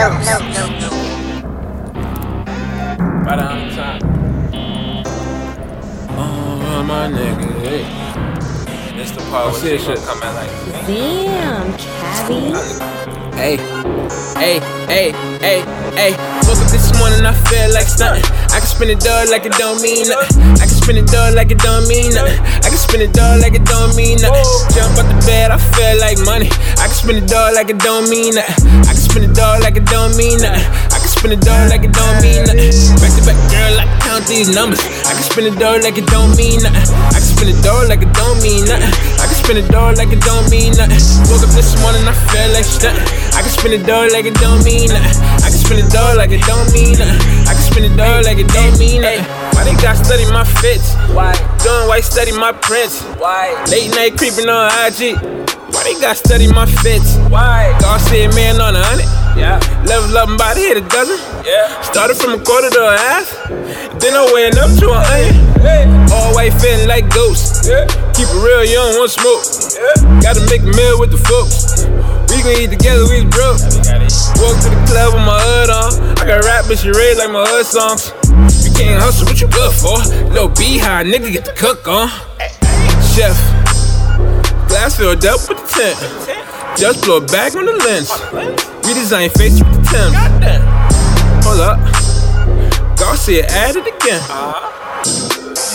Right on top. Oh, my nigga, hey. This the part where shit should come out like. Damn, Kavyy. Hey, hey, hey, hey, hey. Woke up this morning, I feel like stunting. I can spin it dog like it don't mean nothing. I can spin it dog like it don't mean nothing. I can spin it dog like it don't mean nothing. Jump out the bed, I feel like money. I can spin it dog like it don't mean nothing. Spin it dog like it don't mean nothing. I can spin it dog like it don't mean nothing. Back to back, girl, I can count these numbers. I can spin it dog like it don't mean nothing. I can spin it dog like it don't mean nothing. I can spin it dog like it don't mean nothing. Woke up this morning, I feel like stunting. I can spin it dog like it don't mean nothing. I can spin it dog like it don't mean nothing. I can spin it dog like it don't mean nothing. Why they got study my fits? Why? Doing white study my prints? Why? Late night creeping on IG. Why they got study my fits? Why? God said man on a hundred. Yeah. Level up and about to hit a dozen. Yeah. Started from a quarter to a half. Then I went up to an onion. Hey. All white feeling like ghosts. Yeah. Keep it real, you don't want smoke. Yeah. Gotta make a meal with the folks. We gon' eat together, we broke. Walk to the club with my hood on. I got rap, she read like my hood songs. You can't hustle, what you good for? Little beehive, nigga, get the cook on. Chef, glass filled up with the tent. Just blow back on the lens. Redesign face with the Tim. Hold up. Garcia add it again.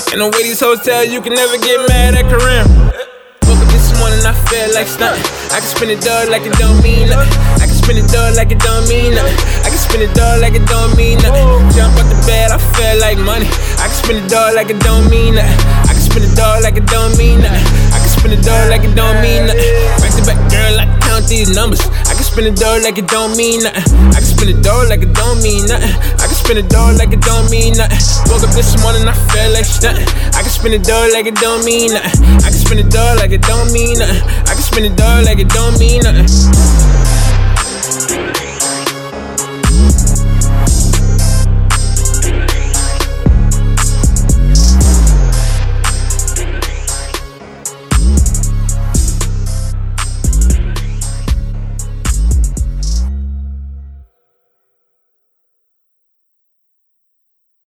And the way these hoes tell you can never get mad at Kareem. Woke up this morning, I feel like stunting. I can spin it dog like it don't mean nothing. I can spin it dog like it don't mean nothing. I can spin it dog like it don't mean nothing. Jump out the bed, I feel like money. I can spin it dog like it don't mean nothing. I can spin it dog like it don't mean nothing. I can spin it dog like it don't mean nothing. These numbers. I can spin it dog like it don't mean nothing. I can spin it dog like it don't mean nothing. I can spin it dog like it don't mean nothing. Woke up this morning, I feel like stunting. I can spin it dog like it don't mean nothing. I can spin it dog like it don't mean nothing. I can spin it dog like it don't mean nothing.